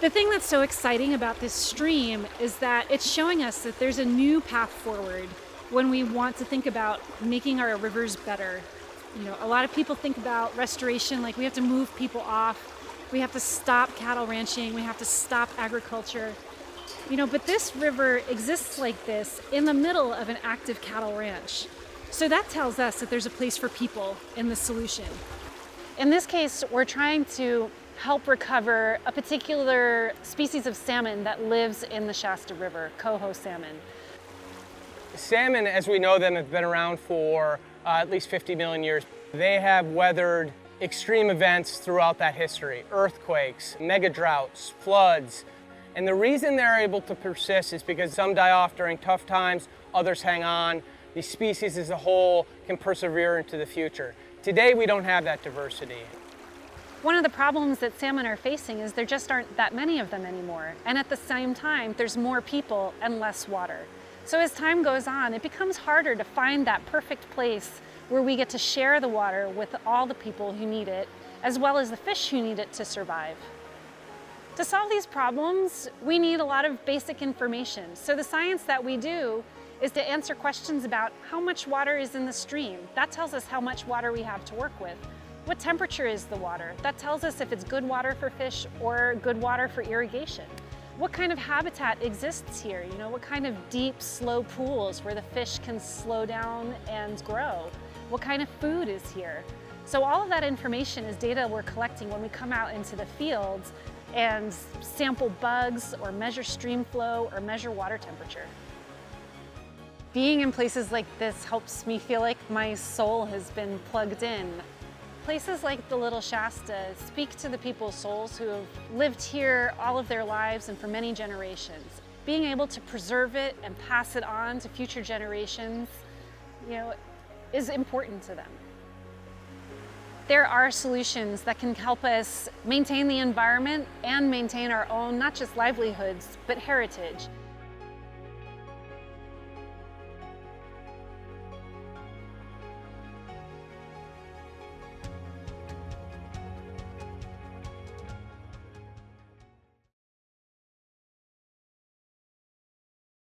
The thing that's so exciting about this stream is that it's showing us that there's a new path forward when we want to think about making our rivers better. You know, a lot of people think about restoration like we have to move people off, we have to stop cattle ranching, we have to stop agriculture. You know, but this river exists like this in the middle of an active cattle ranch. So that tells us that there's a place for people in the solution. In this case, we're trying to help recover a particular species of salmon that lives in the Shasta River, coho salmon. Salmon, as we know them, have been around for uh, at least 50 million years. They have weathered extreme events throughout that history earthquakes, mega droughts, floods. And the reason they're able to persist is because some die off during tough times, others hang on. The species as a whole can persevere into the future. Today, we don't have that diversity. One of the problems that salmon are facing is there just aren't that many of them anymore. And at the same time, there's more people and less water. So as time goes on, it becomes harder to find that perfect place where we get to share the water with all the people who need it, as well as the fish who need it to survive. To solve these problems, we need a lot of basic information. So the science that we do is to answer questions about how much water is in the stream. That tells us how much water we have to work with. What temperature is the water? That tells us if it's good water for fish or good water for irrigation. What kind of habitat exists here? You know, what kind of deep, slow pools where the fish can slow down and grow? What kind of food is here? So all of that information is data we're collecting when we come out into the fields and sample bugs or measure stream flow or measure water temperature. Being in places like this helps me feel like my soul has been plugged in. Places like the Little Shasta speak to the people's souls who have lived here all of their lives and for many generations. Being able to preserve it and pass it on to future generations, you know, is important to them. There are solutions that can help us maintain the environment and maintain our own, not just livelihoods, but heritage.